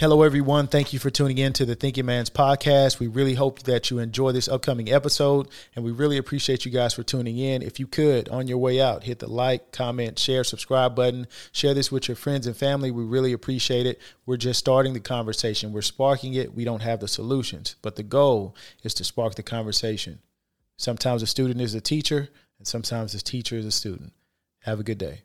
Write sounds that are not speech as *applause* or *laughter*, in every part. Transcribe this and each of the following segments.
Hello, everyone. Thank you for tuning in to the Thinking Man's podcast. We really hope that you enjoy this upcoming episode, and we really appreciate you guys for tuning in. If you could, on your way out, hit the like, comment, share, subscribe button. Share this with your friends and family. We really appreciate it. We're just starting the conversation, we're sparking it. We don't have the solutions, but the goal is to spark the conversation. Sometimes a student is a teacher, and sometimes the teacher is a student. Have a good day.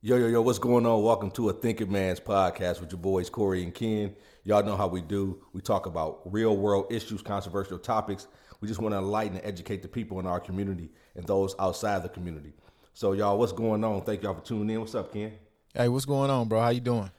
Yo, yo, yo, what's going on? Welcome to a Thinking Man's podcast with your boys, Corey and Ken. Y'all know how we do. We talk about real world issues, controversial topics. We just want to enlighten and educate the people in our community and those outside the community. So, y'all, what's going on? Thank y'all for tuning in. What's up, Ken? Hey, what's going on, bro? How you doing?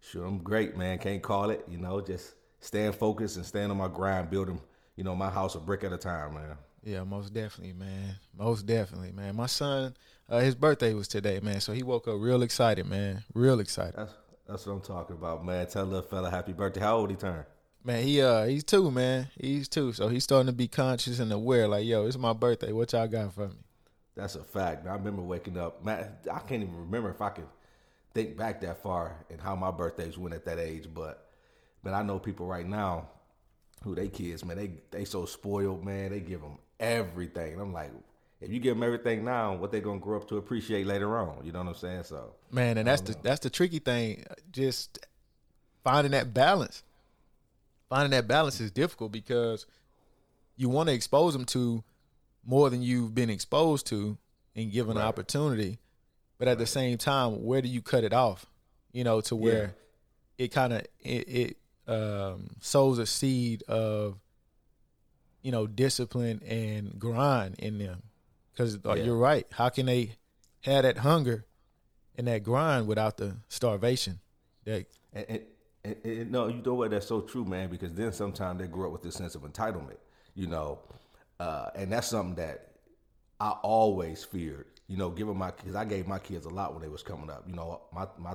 Sure, I'm great, man. Can't call it. You know, just staying focused and staying on my grind, building, you know, my house a brick at a time, man. Yeah, most definitely, man. Most definitely, man. My son, uh, his birthday was today, man. So he woke up real excited, man. Real excited. That's that's what I'm talking about, man. Tell little fella happy birthday. How old he turned? Man, he uh he's two, man. He's two. So he's starting to be conscious and aware, like, yo, it's my birthday. What y'all got for me? That's a fact. I remember waking up. Man, I can't even remember if I could think back that far and how my birthdays went at that age. But but I know people right now who they kids, man, they they so spoiled, man. They give them everything. And I'm like, if you give them everything now, what they're gonna grow up to appreciate later on? You know what I'm saying? So man, and that's the know. that's the tricky thing. Just finding that balance. Finding that balance is difficult because you want to expose them to more than you've been exposed to and given right. an opportunity. But at right. the same time, where do you cut it off? You know, to where yeah. it kind of it, it um, sows a seed of you know, discipline and grind in them. Because uh, yeah. you're right. How can they have that hunger and that grind without the starvation? That and, and, and, and, no, you know what? That's so true, man. Because then sometimes they grow up with this sense of entitlement, you know, uh, and that's something that I always feared. You know, giving my kids, I gave my kids a lot when they was coming up. You know, my my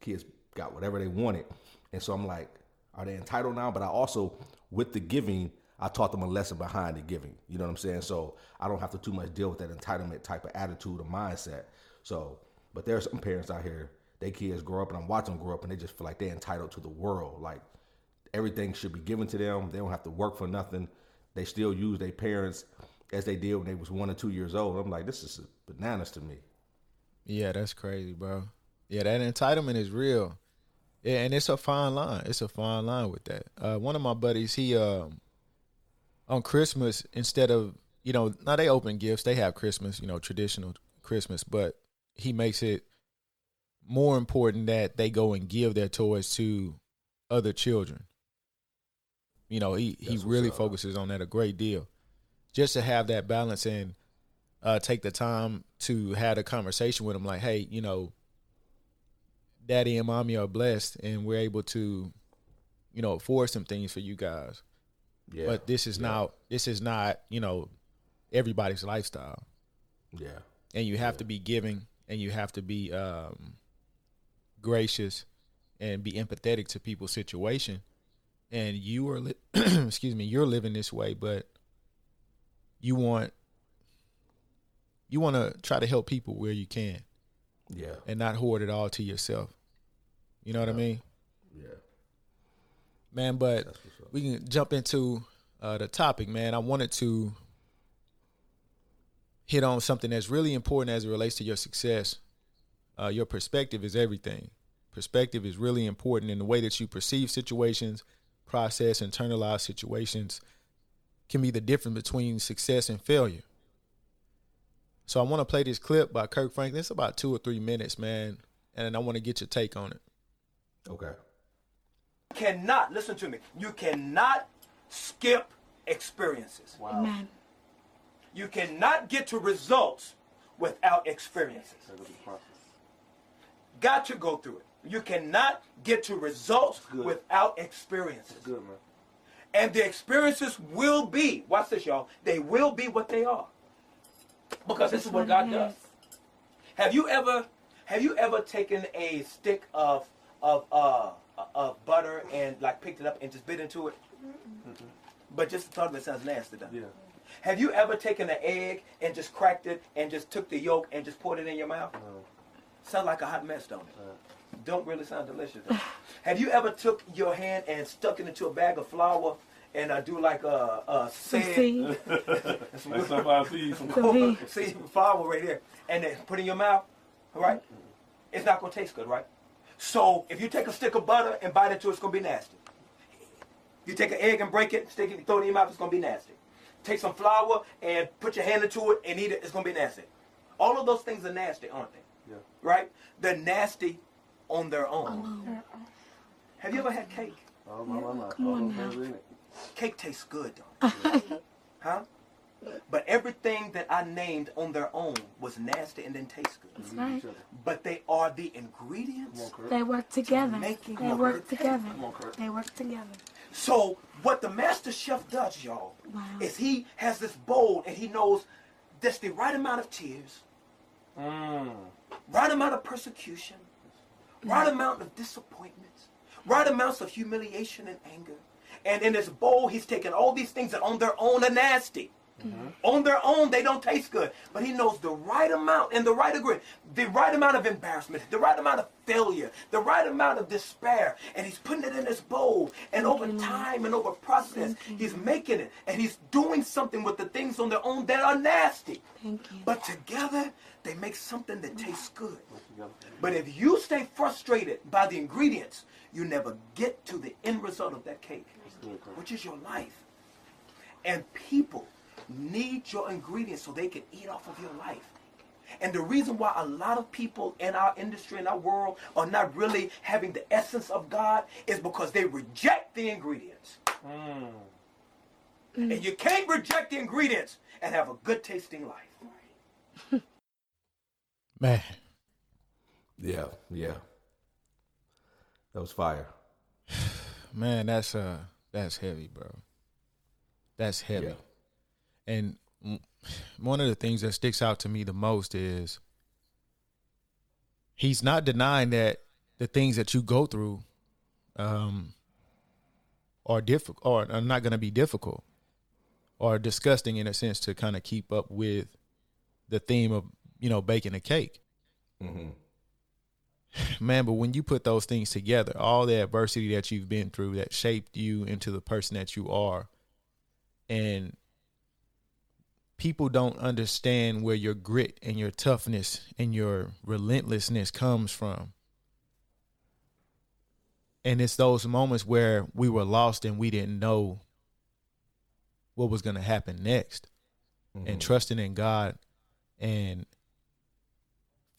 kids got whatever they wanted, and so I'm like, are they entitled now? But I also, with the giving, I taught them a lesson behind the giving. You know what I'm saying? So I don't have to too much deal with that entitlement type of attitude or mindset. So, but there are some parents out here, they kids grow up and I'm watching them grow up and they just feel like they're entitled to the world. Like everything should be given to them. They don't have to work for nothing. They still use their parents as they did when they was one or two years old. I'm like, this is bananas to me. Yeah, that's crazy, bro. Yeah, that entitlement is real. Yeah, and it's a fine line. It's a fine line with that. Uh, one of my buddies, he um, on Christmas instead of you know now they open gifts they have Christmas you know traditional Christmas but he makes it more important that they go and give their toys to other children. You know he That's he really focuses on that a great deal, just to have that balance and uh, take the time to have a conversation with them like hey you know daddy and mommy are blessed and we're able to you know afford some things for you guys yeah. But this is yeah. now this is not, you know, everybody's lifestyle. Yeah. And you have yeah. to be giving and you have to be um, gracious and be empathetic to people's situation. And you are li- *clears throat* excuse me, you're living this way, but you want you want to try to help people where you can. Yeah. And not hoard it all to yourself. You know what I mean? Yeah. Man, but we can jump into uh, the topic, man. I wanted to hit on something that's really important as it relates to your success. Uh, your perspective is everything. Perspective is really important in the way that you perceive situations, process, internalize situations can be the difference between success and failure. So I want to play this clip by Kirk Franklin. It's about two or three minutes, man, and I want to get your take on it. Okay cannot, listen to me, you cannot skip experiences. Wow. Amen. You cannot get to results without experiences. Got to go through it. You cannot get to results without experiences. Good, man. And the experiences will be, watch this, y'all, they will be what they are. Because this is what God does. Have you ever have you ever taken a stick of of uh of butter and like picked it up and just bit into it? But just the thought of it sounds nasty, though. Yeah. Have you ever taken an egg and just cracked it and just took the yolk and just poured it in your mouth? Sound like a hot mess, don't it? Don't really sound delicious. though. *sighs* Have you ever took your hand and stuck it into a bag of flour and uh, do like a, a Some sand, seed, *laughs* Like somebody sees some some seed. see flour right here, and then put it in your mouth, all right? It's not gonna taste good, right? So if you take a stick of butter and bite into it, it's gonna be nasty. You take an egg and break it, stick it, throw it in your mouth, it's gonna be nasty. Take some flour and put your hand into it and eat it, it's gonna be nasty. All of those things are nasty, aren't they? Yeah. Right? They're nasty on their own. Have you ever had cake? Oh, my, my, my. Come on Oh, now. Cake tastes good, though. *laughs* huh? But everything that I named on their own was nasty and didn't taste good. That's right. But they are the ingredients. They work together. Making They work good together. Come on, They work together. So what the master chef does, y'all, Wow. is he has this bowl and he knows that's the right amount of tears, Mm. right amount of persecution, right amount of disappointments, right amounts of humiliation and anger. And in this bowl, he's taken all these things that on their own are nasty. Mm-hmm. On their own, they don't taste good. But he knows the right amount and the right degree, the right amount of embarrassment, the right amount of failure, the right amount of despair. And he's putting it in his bowl. And over time and over process, he's making it. And he's doing something with the things on their own that are nasty. But together, they make something that tastes good. But if you stay frustrated by the ingredients, you never get to the end result of that cake, which is your life. And people need your ingredients so they can eat off of your life. And the reason why a lot of people in our industry, in our world, are not really having the essence of God is because they reject the ingredients. And you can't reject the ingredients and have a good tasting life. *laughs* Man, Yeah, yeah. That was fire. *sighs* man, that's uh, that's heavy, bro. That's heavy. Yeah. And one of the things that sticks out to me the most is he's not denying that the things that you go through um, are difficult or are not going to be difficult or disgusting in a sense to kind of keep up with the theme of you know baking a cake. *sighs* Man, but when you put those things together, all the adversity that you've been through that shaped you into the person that you are, and people don't understand where your grit and your toughness and your relentlessness comes from. And it's those moments where we were lost and we didn't know what was going to happen next. And mm-hmm. trusting in God and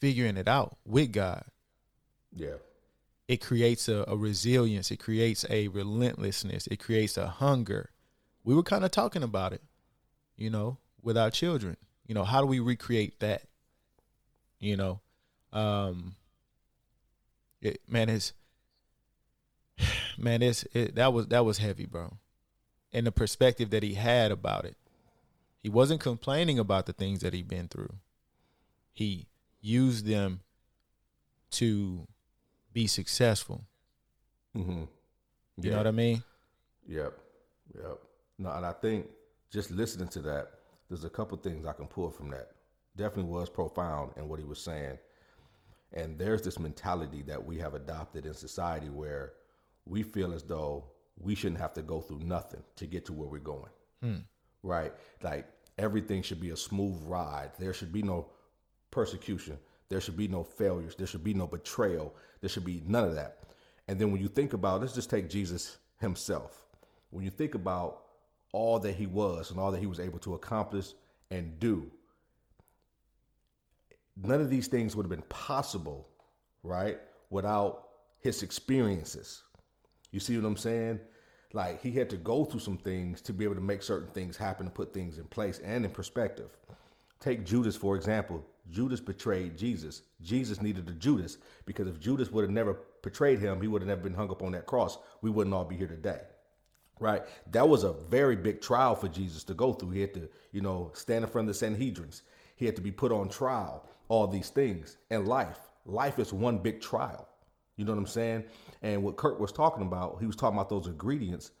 figuring it out with God Yeah. it creates a, a resilience it creates a relentlessness it creates a hunger we were kind of talking about it you know with our children. You know how do we recreate that? You know um it, man it's *sighs* man it's it, that was that was heavy bro. And the perspective that he had about it he wasn't complaining about the things that he'd been through. He used them to be successful. Mm-hmm. you know what i mean? Yep. Yep. No, and I think just listening to that, there's a couple things I can pull from that. Definitely was profound in what he was saying. And there's this mentality that we have adopted in society where we feel as though we shouldn't have to go through nothing to get to where we're going. Hmm. Right? Like everything should be a smooth ride. There should be no persecution. There should be no failures. There should be no betrayal. There should be none of that. And then when you think about, let's just take Jesus himself. When you think about all that he was and all that he was able to accomplish and do, none of these things would have been possible, right, without his experiences. You see what I'm saying? Like he had to go through some things to be able to make certain things happen and put things in place and in perspective. Take Judas, for example. Judas betrayed Jesus. Jesus needed a Judas because if Judas would have never betrayed him, he would have never been hung up on that cross. We wouldn't all be here today. Right? That was a very big trial for Jesus to go through. He had to, you know, stand in front of the Sanhedrins. He had to be put on trial, all these things. And life, life is one big trial. You know what I'm saying? And what Kirk was talking about, he was talking about those ingredients.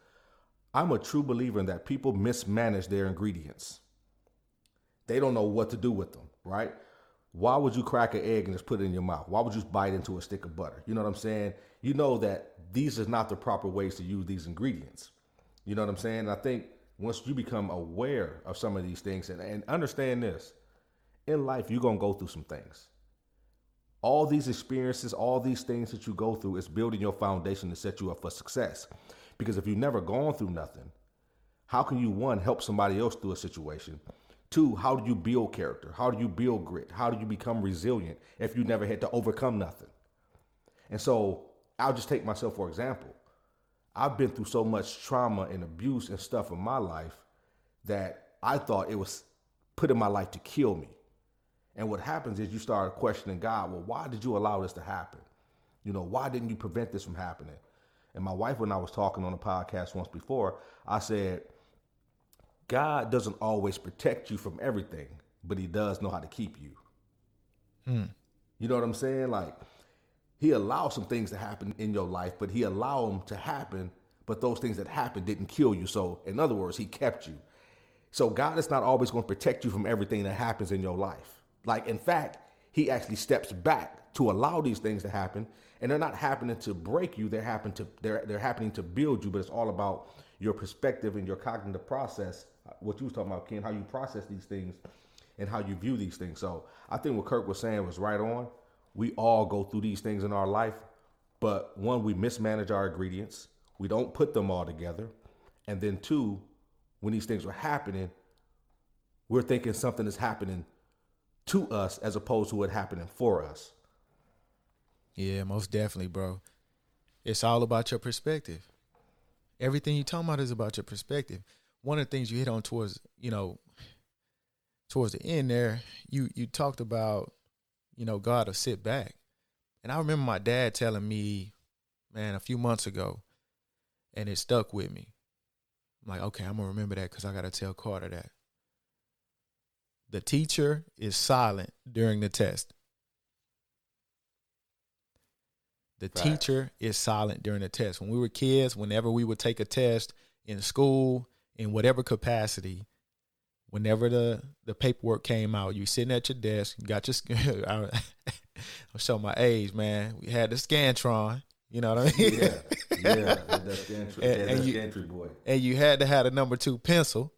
I'm a true believer in that people mismanage their ingredients. They don't know what to do with them, right? Why would you crack an egg and just put it in your mouth? Why would you bite into a stick of butter? You know what I'm saying? You know that these are not the proper ways to use these ingredients. You know what I'm saying? I think once you become aware of some of these things and, and understand this, in life, you're going to go through some things. All these experiences, all these things that you go through is building your foundation to set you up for success. Because if you've never gone through nothing, how can you, one, help somebody else through a situation? Two, how do you build character? How do you build grit? How do you become resilient if you never had to overcome nothing? And so I'll just take myself for example. I've been through so much trauma and abuse and stuff in my life that I thought it was put in my life to kill me. And what happens is you start questioning God, well, why did you allow this to happen? You know, why didn't you prevent this from happening? And my wife, when I was talking on a podcast once before, I said, God doesn't always protect you from everything, but he does know how to keep you. Hmm. You know what I'm saying? Like, he allows some things to happen in your life, but he allowed them to happen, but those things that happened didn't kill you. So, in other words, he kept you. So, God is not always going to protect you from everything that happens in your life. Like, in fact, he actually steps back to allow these things to happen. And they're not happening to break you, they're, happen to, they're, they're happening to build you, but it's all about your perspective and your cognitive process. Uh, what you was talking about, Ken, how you process these things and how you view these things. So I think what Kirk was saying was right on. We all go through these things in our life, but one, we mismanage our ingredients. We don't put them all together. And then two, when these things are happening, we're thinking something is happening to us as opposed to it happening for us. Yeah, most definitely, bro. It's all about your perspective. Everything you're talking about is about your perspective. One of the things you hit on towards, you know, towards the end there, you you talked about, you know, God to sit back. And I remember my dad telling me, man, a few months ago, and it stuck with me. I'm like, okay, I'm gonna remember that because I gotta tell Carter that the teacher is silent during the test. The right. teacher is silent during the test. When we were kids, whenever we would take a test in school, in whatever capacity, whenever the, the paperwork came out, you sitting at your desk, you got your *laughs* *laughs* I'm showing my age, man. We had the Scantron. You know what I mean? Yeah, yeah, *laughs* that's Scantron, and, yeah, and you, boy. And you had to have a number two pencil,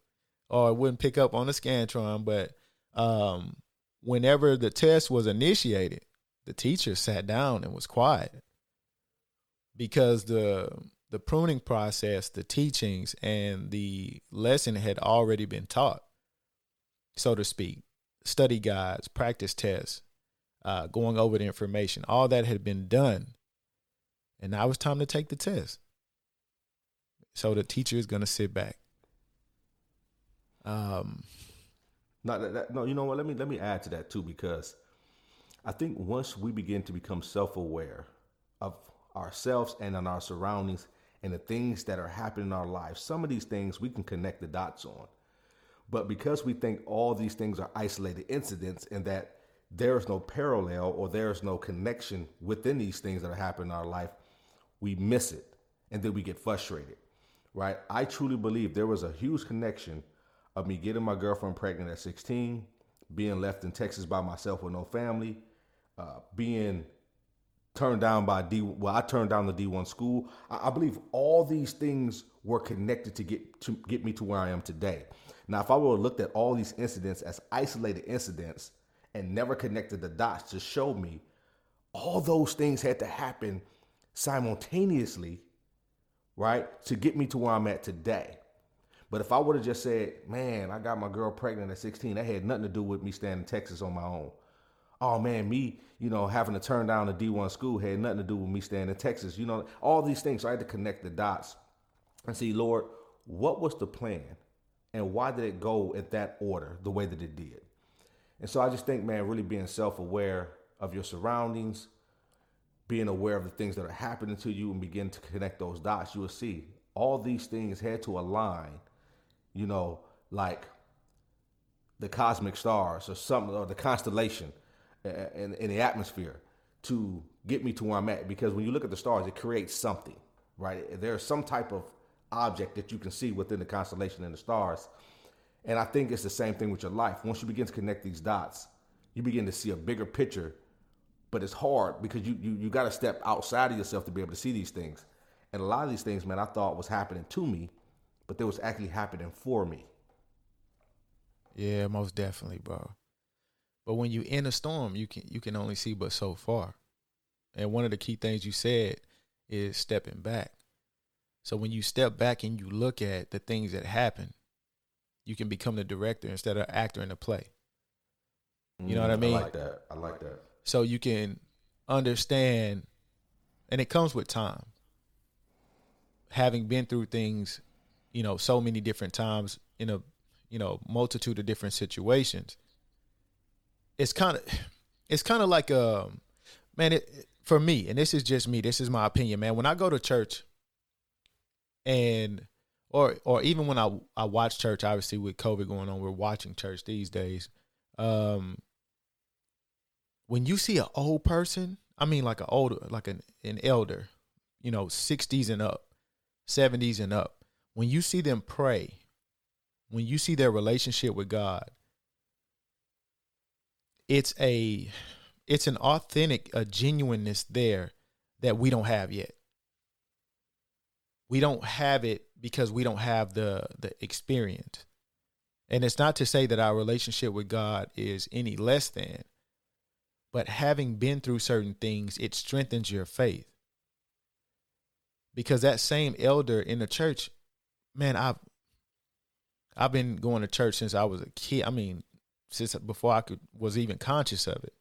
or it wouldn't pick up on the Scantron. But um, whenever the test was initiated, the teacher sat down and was quiet because the the pruning process, the teachings, and the lesson had already been taught, so to speak. Study guides, practice tests, uh, going over the information, all that had been done, and now it's time to take the test. So the teacher is going to sit back. Um, no, that, that, no, you know what? Let me let me add to that too because I think once we begin to become self-aware of ourselves and on our surroundings and the things that are happening in our lives, some of these things we can connect the dots on. But because we think all these things are isolated incidents and that there is no parallel or there is no connection within these things that are happening in our life, we miss it and then we get frustrated. Right? I truly believe there was a huge connection of me getting my girlfriend pregnant at 16, being left in Texas by myself with no family, uh, being turned down by D. Well, I turned down the D1 school. I, I, believe all these things were connected to get to get me to where I am today. Now, if I would have looked at all these incidents as isolated incidents and never connected the dots to show me all those things had to happen simultaneously, right, to get me to where I'm at today. But if I would have just said, man, I got my girl pregnant at 16, that had nothing to do with me staying in Texas on my own. Oh man, me, you know, having to turn down the D1 school had nothing to do with me staying in Texas. You know, all these things. So I had to connect the dots and see, Lord, what was the plan? And why did it go at that order, the way that it did? And so I just think, man, really being self aware of your surroundings, being aware of the things that are happening to you, and begin to connect those dots, you will see all these things had to align you know, like the cosmic stars or something, or the constellation in, in the atmosphere to get me to where I'm at. Because when you look at the stars, it creates something, right? There's some type of object that you can see within the constellation and the stars. And I think it's the same thing with your life. Once you begin to connect these dots, you begin to see a bigger picture. But it's hard because you you, you got to step outside of yourself to be able to see these things. And a lot of these things, man, I thought was happening to me, but they was actually happening for me. Yeah, most definitely, bro. But when you in a storm, you can you can only see but so far. And one of the key things you said is stepping back. So when you step back and you look at the things that happen, you can become the director instead of actor in the play. You know what I mean? Mm, I like that. I like that. So you can understand, and it comes with time. Having been through things, you know, so many different times in a, you know, multitude of different situations. It's kind of, it's kind of like, um, man, it, for me, and this is just me. This is my opinion, man. When I go to church, and or or even when I I watch church, obviously with COVID going on, we're watching church these days. Um, when you see an old person, I mean like an older, like an an elder, you know, sixties and up, seventies and up. When you see them pray, when you see their relationship with God, it's a it's an authentic, a genuineness there that we don't have yet. We don't have it because we don't have the the experience. And it's not to say that our relationship with God is any less than, but having been through certain things, it strengthens your faith. Because that same elder in the church, man, I've I've been going to church since I was a kid. I mean, since before I could was even conscious of it.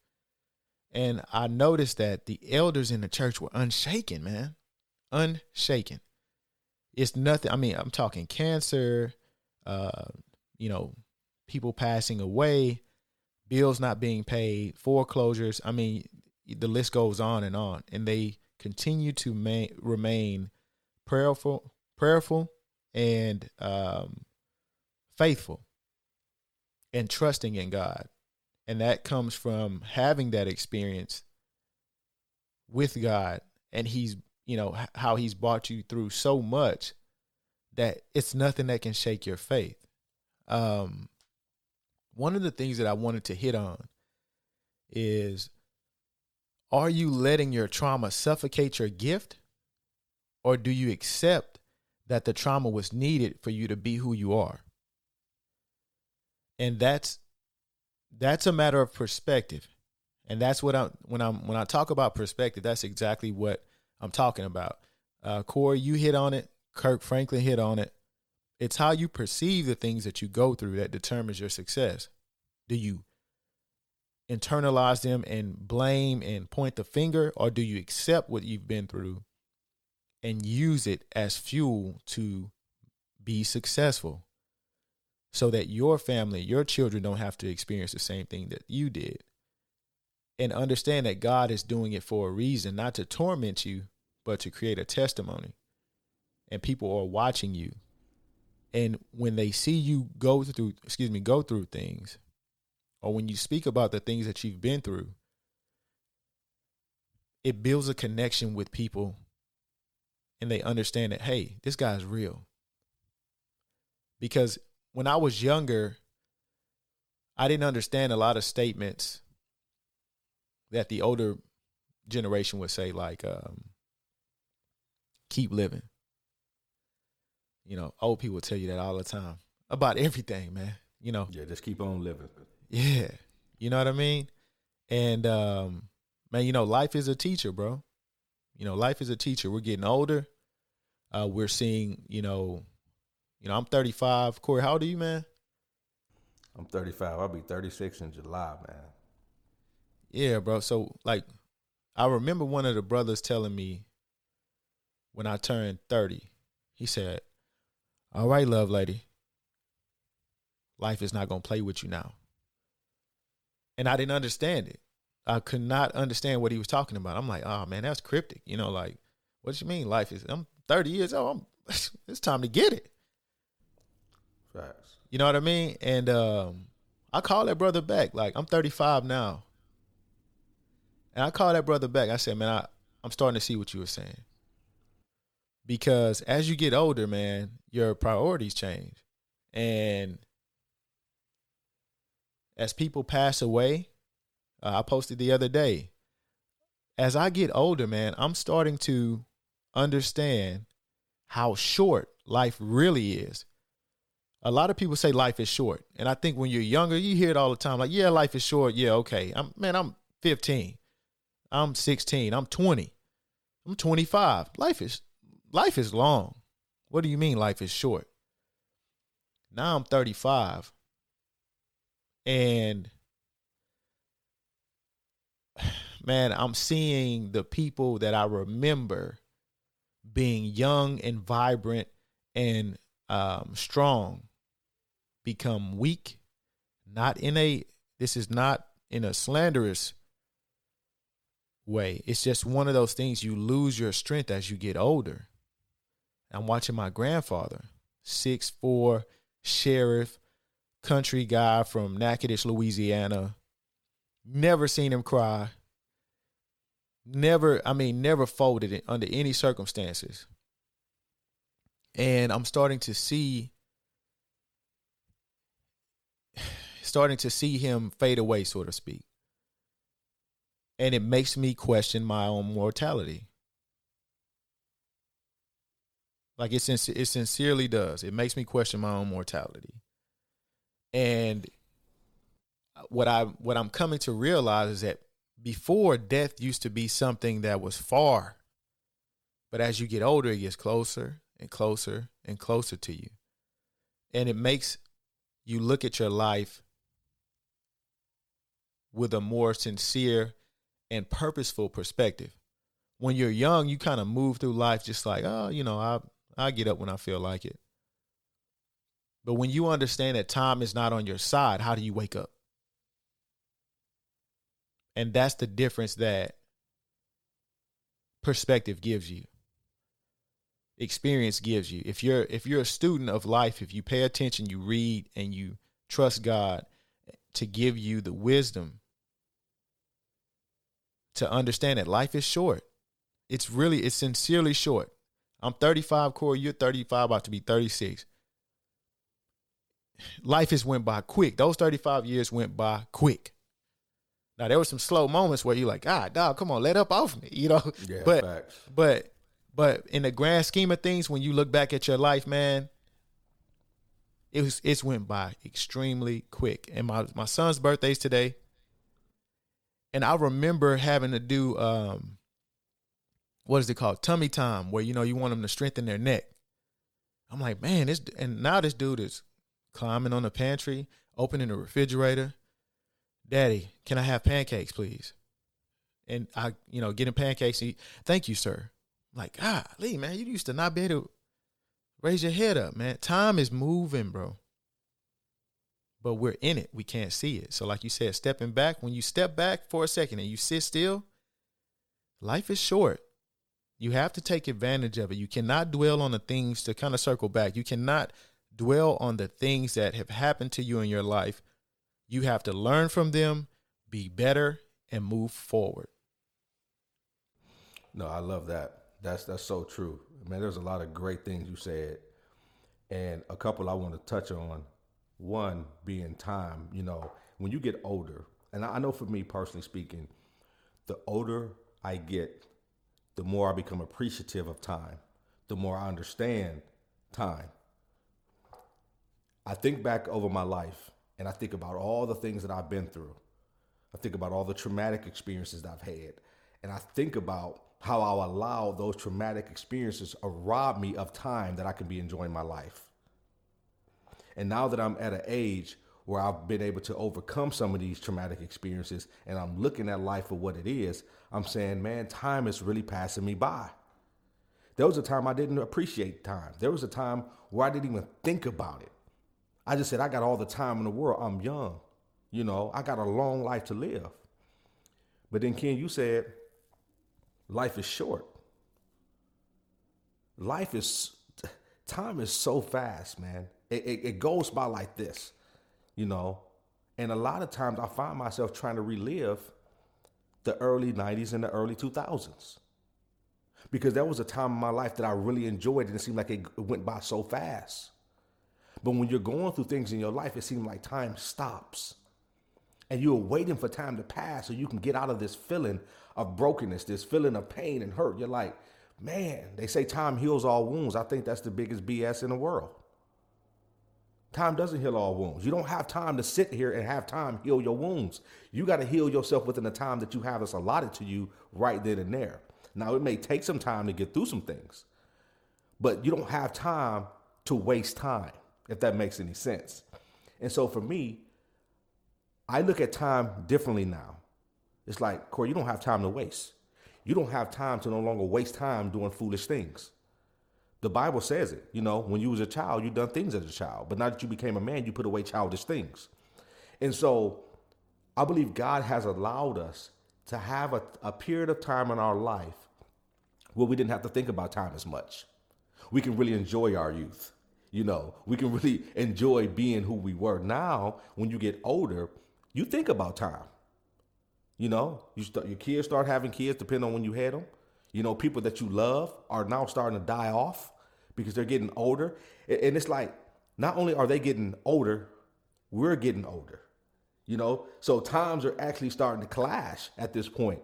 And I noticed that the elders in the church were unshaken, man. Unshaken. It's nothing. I mean, I'm talking cancer, uh, you know, people passing away, bills not being paid, foreclosures. I mean, the list goes on and on. And they continue to ma- remain prayerful, prayerful, and um, faithful, and trusting in God and that comes from having that experience with God and he's you know how he's brought you through so much that it's nothing that can shake your faith um one of the things that I wanted to hit on is are you letting your trauma suffocate your gift or do you accept that the trauma was needed for you to be who you are and that's that's a matter of perspective. And that's what I'm when I'm when I talk about perspective, that's exactly what I'm talking about. Uh Corey, you hit on it. Kirk Franklin hit on it. It's how you perceive the things that you go through that determines your success. Do you internalize them and blame and point the finger, or do you accept what you've been through and use it as fuel to be successful? so that your family, your children don't have to experience the same thing that you did. And understand that God is doing it for a reason, not to torment you, but to create a testimony. And people are watching you. And when they see you go through, excuse me, go through things, or when you speak about the things that you've been through, it builds a connection with people and they understand that, hey, this guy's real. Because when I was younger, I didn't understand a lot of statements that the older generation would say, like, um, keep living. You know, old people tell you that all the time about everything, man. You know. Yeah, just keep on living. Yeah. You know what I mean? And um, man, you know, life is a teacher, bro. You know, life is a teacher. We're getting older. Uh, we're seeing, you know, you know, I'm 35. Corey, how old are you, man? I'm 35. I'll be 36 in July, man. Yeah, bro. So, like, I remember one of the brothers telling me when I turned 30, he said, All right, love lady, life is not going to play with you now. And I didn't understand it. I could not understand what he was talking about. I'm like, oh man, that's cryptic. You know, like, what do you mean life is I'm 30 years old. I'm *laughs* it's time to get it. Facts. You know what I mean? And um, I call that brother back. Like I'm 35 now. And I called that brother back. I said, man, I, I'm starting to see what you were saying. Because as you get older, man, your priorities change. And as people pass away, uh, I posted the other day, as I get older, man, I'm starting to understand how short life really is. A lot of people say life is short. And I think when you're younger, you hear it all the time like, yeah, life is short. Yeah, okay. I'm man, I'm 15. I'm 16. I'm 20. I'm 25. Life is life is long. What do you mean life is short? Now I'm 35. And *sighs* man, I'm seeing the people that I remember being young and vibrant and um, strong become weak. Not in a, this is not in a slanderous way. It's just one of those things you lose your strength as you get older. I'm watching my grandfather, six four sheriff, country guy from Natchitoches, Louisiana. Never seen him cry. Never, I mean, never folded it under any circumstances. And I'm starting to see starting to see him fade away, so to speak. And it makes me question my own mortality. Like it, it sincerely does. It makes me question my own mortality. And what I what I'm coming to realize is that before death used to be something that was far, but as you get older, it gets closer and closer and closer to you, and it makes you look at your life with a more sincere and purposeful perspective. When you're young, you kind of move through life just like, oh, you know, I I get up when I feel like it. But when you understand that time is not on your side, how do you wake up? And that's the difference that perspective gives you. Experience gives you. If you're if you're a student of life, if you pay attention, you read and you trust God to give you the wisdom to understand that life is short. It's really it's sincerely short. I'm 35, Corey. You're 35, about to be 36. Life has went by quick. Those 35 years went by quick. Now there were some slow moments where you're like, ah, dog, come on, let up off me, *laughs* you know. Yeah, but facts. but but in the grand scheme of things, when you look back at your life, man, it was it's went by extremely quick. And my my son's birthday's today, and I remember having to do um what is it called? Tummy time, where you know you want them to strengthen their neck. I'm like, man, this and now this dude is climbing on the pantry, opening the refrigerator. Daddy, can I have pancakes, please? And I, you know, getting pancakes. He, Thank you, sir. I'm like, ah, Lee, man, you used to not be able to raise your head up, man. Time is moving, bro. But we're in it. We can't see it. So, like you said, stepping back, when you step back for a second and you sit still, life is short. You have to take advantage of it. You cannot dwell on the things to kind of circle back. You cannot dwell on the things that have happened to you in your life. You have to learn from them, be better, and move forward. No, I love that. That's that's so true. Man, there's a lot of great things you said. And a couple I want to touch on. One being time, you know, when you get older, and I know for me personally speaking, the older I get, the more I become appreciative of time, the more I understand time. I think back over my life and I think about all the things that I've been through. I think about all the traumatic experiences that I've had. And I think about how I'll allow those traumatic experiences to rob me of time that I can be enjoying my life. And now that I'm at an age where I've been able to overcome some of these traumatic experiences and I'm looking at life for what it is, I'm saying, man, time is really passing me by. There was a time I didn't appreciate time. There was a time where I didn't even think about it. I just said, I got all the time in the world. I'm young. You know, I got a long life to live. But then, Ken, you said, life is short. Life is, time is so fast, man. It, it, it goes by like this, you know. And a lot of times I find myself trying to relive the early 90s and the early 2000s. Because that was a time in my life that I really enjoyed and it seemed like it went by so fast. But when you're going through things in your life, it seems like time stops. And you're waiting for time to pass so you can get out of this feeling of brokenness, this feeling of pain and hurt. You're like, man, they say time heals all wounds. I think that's the biggest BS in the world. Time doesn't heal all wounds. You don't have time to sit here and have time heal your wounds. You got to heal yourself within the time that you have that's allotted to you right then and there. Now, it may take some time to get through some things, but you don't have time to waste time, if that makes any sense. And so for me, I look at time differently now. It's like, Corey, you don't have time to waste. You don't have time to no longer waste time doing foolish things. The Bible says it. You know, when you was a child, you done things as a child. But now that you became a man, you put away childish things. And so I believe God has allowed us to have a, a period of time in our life where we didn't have to think about time as much. We can really enjoy our youth. You know, we can really *laughs* enjoy being who we were. Now, when you get older, you think about time. You know, you start, your kids start having kids depending on when you had them. You know, people that you love are now starting to die off because they're getting older. And it's like, not only are they getting older, we're getting older. You know, so times are actually starting to clash at this point.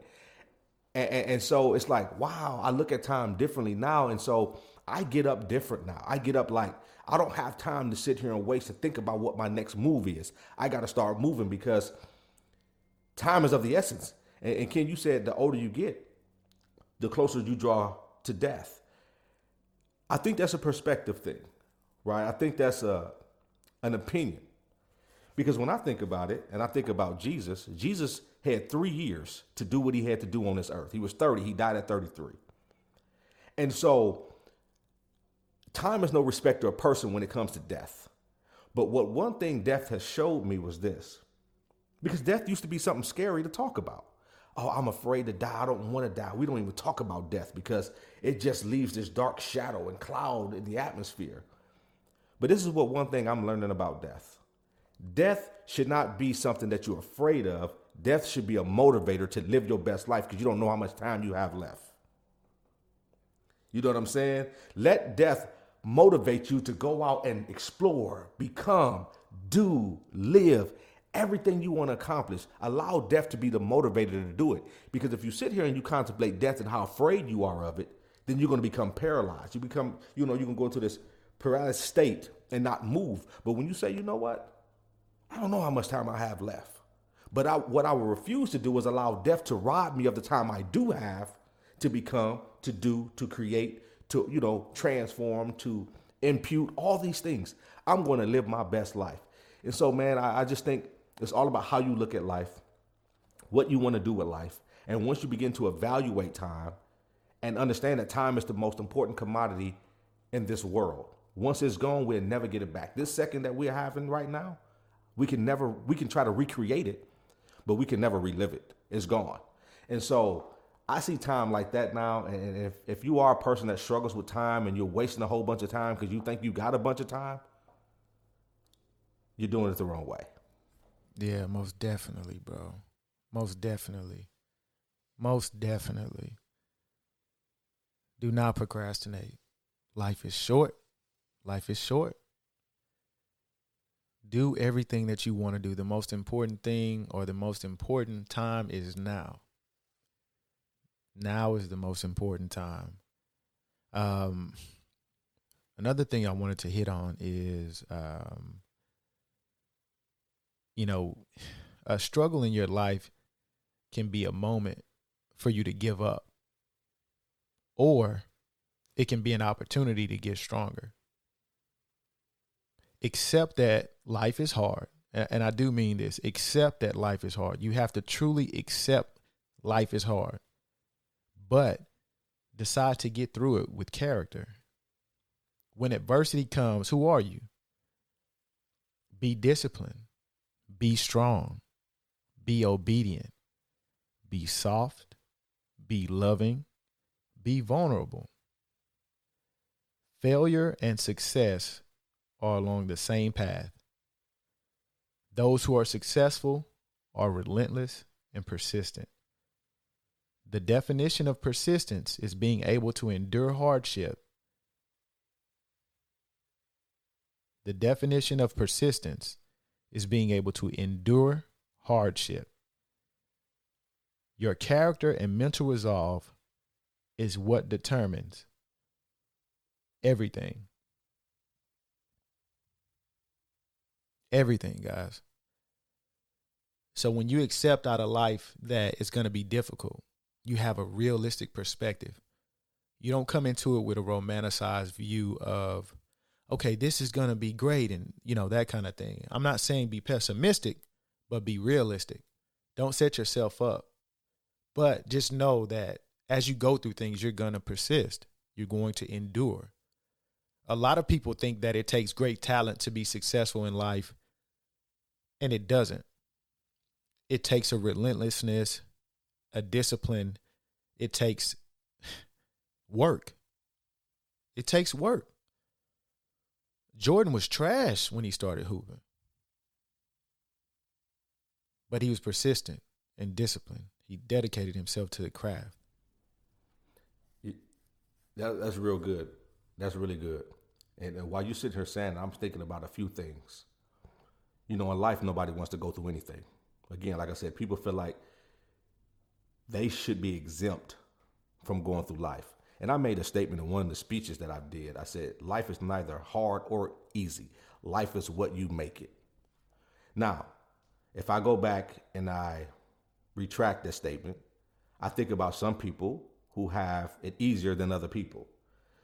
And, and, and, so it's like, wow, I look at time differently now. And so I get up different now. I get up like, I don't have time to sit here and waste to think about what my next move is. I got to start moving because time is of the essence. And, and Ken, you said the older you get, the closer you draw to death. I think that's a perspective thing, right? I think that's a an opinion. Because when I think about it and I think about Jesus, Jesus had three years to do what he had to do on this earth. He was 30, he died at 33. And so time is no respecter of person when it comes to death. But what one thing death has showed me was this because death used to be something scary to talk about oh, I'm afraid to die. I don't want to die. We don't even talk about death because it just leaves this dark shadow and cloud in the atmosphere. But this is what one thing I'm learning about death. Death should not be something that you're afraid of. Death should be a motivator to live your best life because you don't know how much time you have left. You know what I'm saying? Let death motivate you to go out and explore, become, do, live, everything you want to accomplish. Allow death to be the motivator to do it. Because if you sit here and you contemplate death and how afraid you are of it, then you're going to become paralyzed. You become, you know, you can go into this paralyzed state and not move. But when you say, you know what, I don't know how much time I have left. But I, what I will refuse to do is allow death to rob me of the time I do have to become, to do, to create, to, you know, transform, to impute, all these things. I'm going to live my best life. And so, man, I, I just think it's all about how you look at life, what you want to do with life. And once you begin to evaluate time and understand that time is the most important commodity in this world, once it's gone, we'll never get it back. This second that we're having right now, we can never, we can try to recreate it, but we can never relive it. It's gone. And so I see time like that now. And if, if you are a person that struggles with time and you're wasting a whole bunch of time because you think you got a bunch of time, you're doing it the wrong way. Yeah, most definitely, bro. Most definitely. Most definitely. Do not procrastinate. Life is short. Life is short. Do everything that you want to do. The most important thing or the most important time is now. Now is the most important time. Um, another thing I wanted to hit on is um, you know, a struggle in your life can be a moment for you to give up, or it can be an opportunity to get stronger. Accept that life is hard. And I do mean this accept that life is hard. You have to truly accept life is hard, but decide to get through it with character. When adversity comes, who are you? Be disciplined be strong, be obedient, be soft, be loving, be vulnerable. Failure and success are along the same path. Those who are successful are relentless and persistent. The definition of persistence is being able to endure hardship. The definition of persistence is being able to endure hardship. Your character and mental resolve is what determines everything. Everything, guys. So when you accept out of life that it's going to be difficult, you have a realistic perspective. You don't come into it with a romanticized view of, okay, this is going to be great and, you know, that kind of thing. I'm not saying be pessimistic, but be realistic. Don't set yourself up. But just know that as you go through things, you're going to persist. You're going to endure. A lot of people think that it takes great talent to be successful in life, and it doesn't it takes a relentlessness, a discipline. It takes work. It takes work. Jordan was trash when he started hooping. But he was persistent and disciplined. He dedicated himself to the craft. That, that's real good. That's really good. And, and while you sit here saying, I'm thinking about a few things. You know, in life, nobody wants to go through anything. Again, like I said, people feel like they should be exempt from going through life. And I made a statement in one of the speeches that I did. I said, life is neither hard or easy. Life is what you make it. Now, if I go back and I retract that statement, I think about some people who have it easier than other people.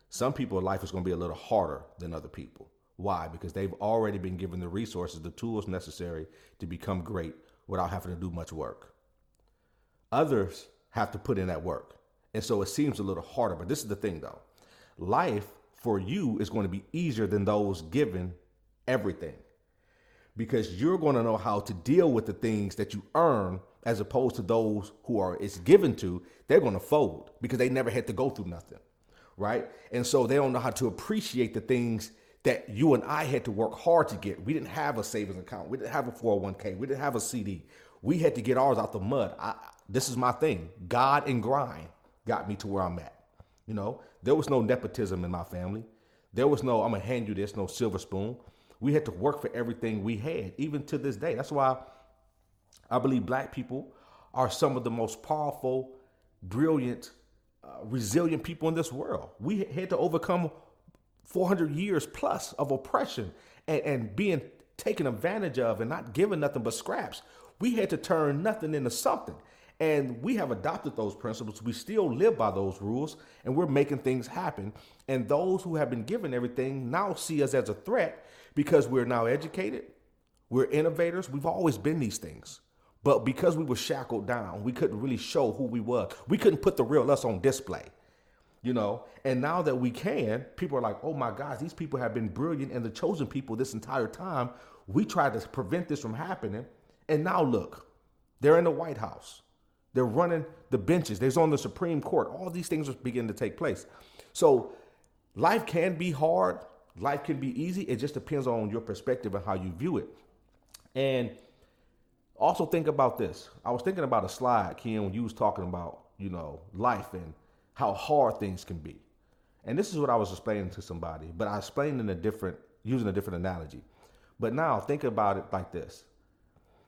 Some people, life is going to be a little harder than other people. Why? Because they've already been given the resources, the tools necessary to become great without having to do much work. Others have to put in that work. And so it seems a little harder. But this is the thing though life for you is going to be easier than those given everything because you're going to know how to deal with the things that you earn as opposed to those who are it's given to they're going to fold because they never had to go through nothing right and so they don't know how to appreciate the things that you and I had to work hard to get. We didn't have a savings account. We didn't have a 401k. We didn't have a CD. We had to get ours out the mud. I, this is my thing. God and grind got me to where I'm at. You know, there was no nepotism in my family. There was no, I'm going to hand you this, no silver spoon. We had to work for everything we had, even to this day. That's why I believe black people are some of the most powerful, brilliant, uh, resilient people in this world. We had to overcome 400 years plus of oppression and, and being taken advantage of and not given nothing but scraps. We had to turn nothing into something. And we have adopted those principles. We still live by those rules and we're making things happen. And those who have been given everything now see us as a threat because we're now educated, we're innovators. We've always been these things. But because we were shackled down, we couldn't really show who we were. We couldn't put the real us on display you know and now that we can people are like oh my gosh these people have been brilliant and the chosen people this entire time we tried to prevent this from happening and now look they're in the white house they're running the benches. They're on the supreme court. All these things are beginning to take place. So life can be hard. Life can be easy. It just depends on your perspective and how you view it. And also think about this. I was thinking about a slide ken when you was talking about you know life and how hard things can be. And this is what I was explaining to somebody, but I explained in a different, using a different analogy. But now think about it like this.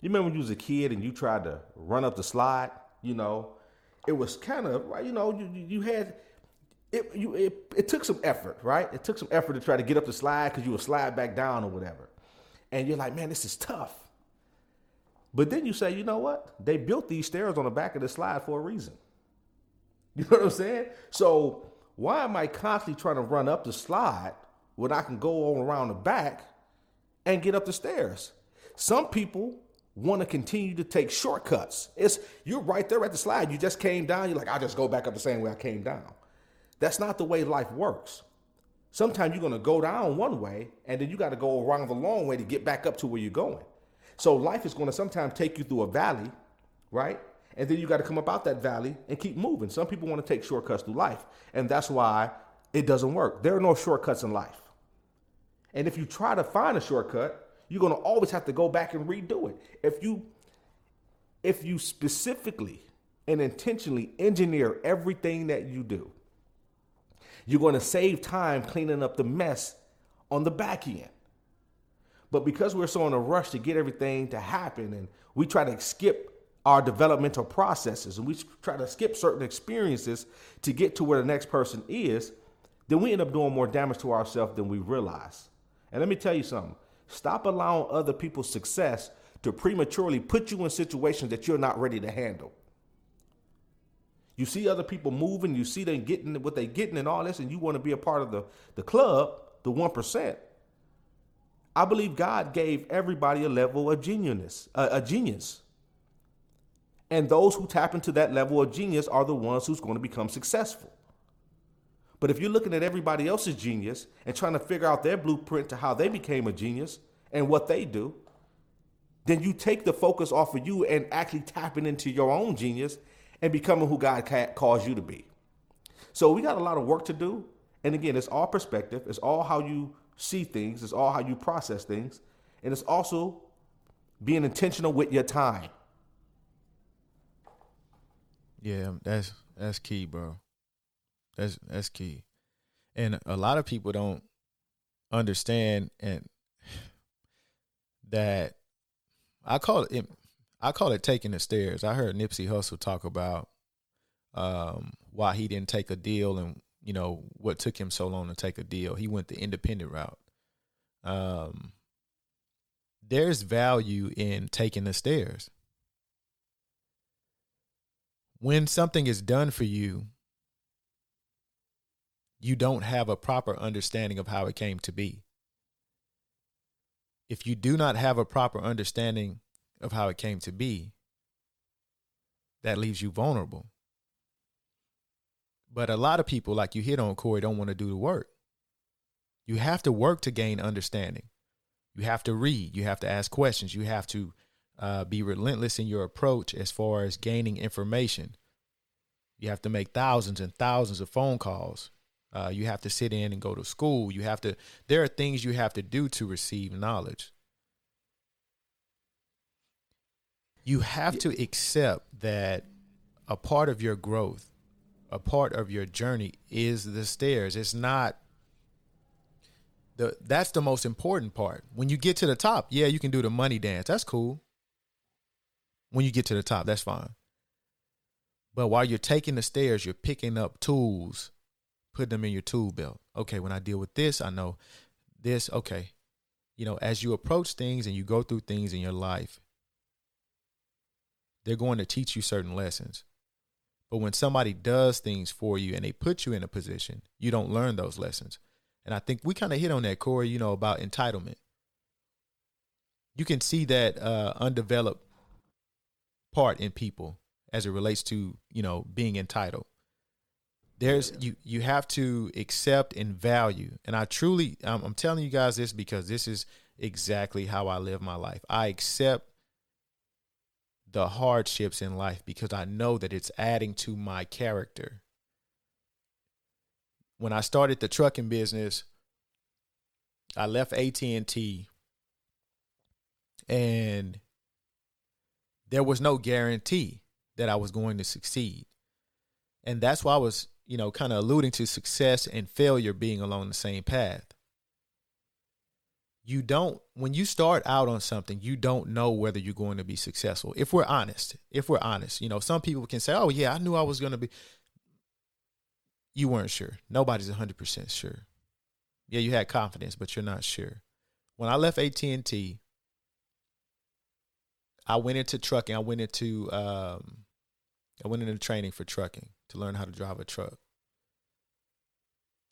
You remember when you was a kid and you tried to run up the slide, you know, it was kind of, you know, you, you had, it, you, it, it took some effort, right? It took some effort to try to get up the slide because you would slide back down or whatever. And you're like, man, this is tough. But then you say, you know what? They built these stairs on the back of the slide for a reason. *laughs* You know what I'm saying? So why am I constantly trying to run up the slide when I can go on around the back and get up the stairs? Some people want to continue to take shortcuts. It's you're right there at the slide. You just came down. You're like, I'll just go back up the same way I came down. That's not the way life works. Sometimes you're gonna go down one way and then you got to go around the long way to get back up to where you're going. So life is gonna sometimes take you through a valley, right? And then you got to come up out that valley and keep moving. Some people want to take shortcuts through life, and that's why it doesn't work. There are no shortcuts in life. And if you try to find a shortcut, you're going to always have to go back and redo it. If you if you specifically and intentionally engineer everything that you do, you're going to save time cleaning up the mess on the back end. But because we're so in a rush to get everything to happen and we try to skip our developmental processes and we try to skip certain experiences to get to where the next person is, then we end up doing more damage to ourselves than we realize. And let me tell you something stop allowing other people's success to prematurely put you in situations that you're not ready to handle. You see other people moving, you see them getting what they're getting and all this, and you want to be a part of the, the club, the 1%. I believe God gave everybody a level of genius, uh, a genius. And those who tap into that level of genius are the ones who's going to become successful. But if you're looking at everybody else's genius and trying to figure out their blueprint to how they became a genius and what they do, then you take the focus off of you and actually tapping into your own genius and becoming who God calls you to be. So we got a lot of work to do. And again, it's all perspective, it's all how you see things, it's all how you process things, and it's also being intentional with your time. Yeah, that's that's key, bro. That's that's key. And a lot of people don't understand and *sighs* that I call it I call it taking the stairs. I heard Nipsey Hussle talk about um, why he didn't take a deal and you know what took him so long to take a deal. He went the independent route. Um, there's value in taking the stairs. When something is done for you, you don't have a proper understanding of how it came to be. If you do not have a proper understanding of how it came to be, that leaves you vulnerable. But a lot of people, like you hit on, Corey, don't want to do the work. You have to work to gain understanding. You have to read. You have to ask questions. You have to uh, be relentless in your approach as far as gaining information. You have to make thousands and thousands of phone calls. Uh, you have to sit in and go to school. You have to. There are things you have to do to receive knowledge. You have to accept that a part of your growth, a part of your journey, is the stairs. It's not the that's the most important part. When you get to the top, yeah, you can do the money dance. That's cool. When you get to the top, that's fine. But while you're taking the stairs, you're picking up tools, putting them in your tool belt. Okay, when I deal with this, I know this. Okay. You know, as you approach things and you go through things in your life, they're going to teach you certain lessons. But when somebody does things for you and they put you in a position, you don't learn those lessons. And I think we kind of hit on that, Corey, you know, about entitlement. You can see that uh, undeveloped part in people as it relates to, you know, being entitled. There's you you have to accept and value. And I truly I'm, I'm telling you guys this because this is exactly how I live my life. I accept the hardships in life because I know that it's adding to my character when I started the trucking business, I left AT&T and there was no guarantee that I was going to succeed. And that's why I was, you know, kind of alluding to success and failure being along the same path. You don't, when you start out on something, you don't know whether you're going to be successful. If we're honest, if we're honest, you know, some people can say, oh, yeah, I knew I was going to be you weren't sure. Nobody's 100% sure. Yeah, you had confidence, but you're not sure. When I left AT&T, I went into trucking. I went into um, I went into training for trucking to learn how to drive a truck.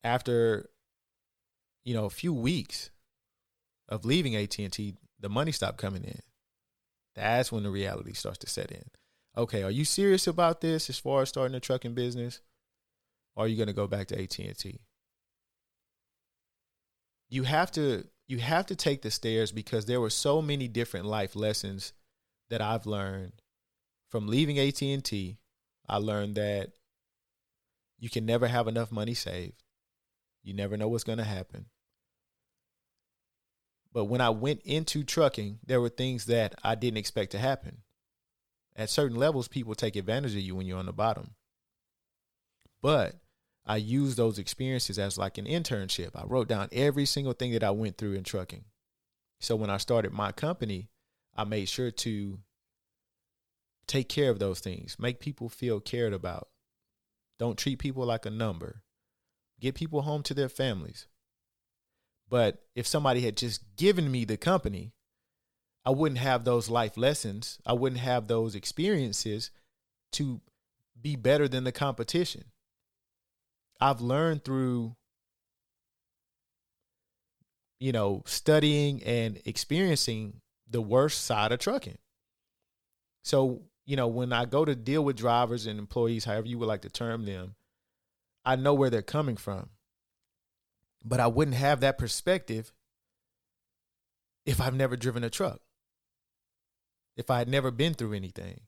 After you know, a few weeks of leaving AT&T, the money stopped coming in. That's when the reality starts to set in. Okay, are you serious about this as far as starting a trucking business? or are you going to go back to AT&T? You have to you have to take the stairs because there were so many different life lessons that I've learned from leaving AT&T. I learned that you can never have enough money saved. You never know what's going to happen. But when I went into trucking, there were things that I didn't expect to happen. At certain levels, people take advantage of you when you're on the bottom. But I use those experiences as like an internship. I wrote down every single thing that I went through in trucking. So when I started my company, I made sure to take care of those things, make people feel cared about. Don't treat people like a number. Get people home to their families. But if somebody had just given me the company, I wouldn't have those life lessons. I wouldn't have those experiences to be better than the competition. I've learned through you know, studying and experiencing the worst side of trucking. So, you know, when I go to deal with drivers and employees, however you would like to term them, I know where they're coming from. But I wouldn't have that perspective if I've never driven a truck, if I had never been through anything.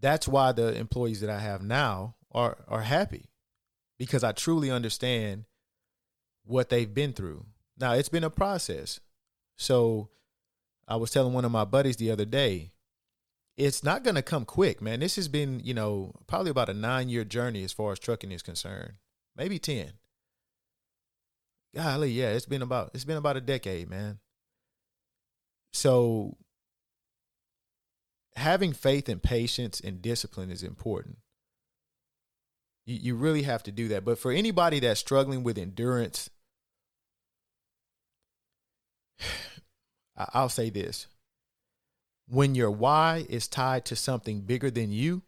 That's why the employees that I have now are are happy because I truly understand what they've been through. Now, it's been a process. So, I was telling one of my buddies the other day, it's not going to come quick, man. This has been, you know, probably about a 9-year journey as far as trucking is concerned. Maybe 10. Golly, yeah, it's been about it's been about a decade, man. So, having faith and patience and discipline is important. You, you really have to do that. But for anybody that's struggling with endurance, *sighs* I'll say this. When your why is tied to something bigger than you,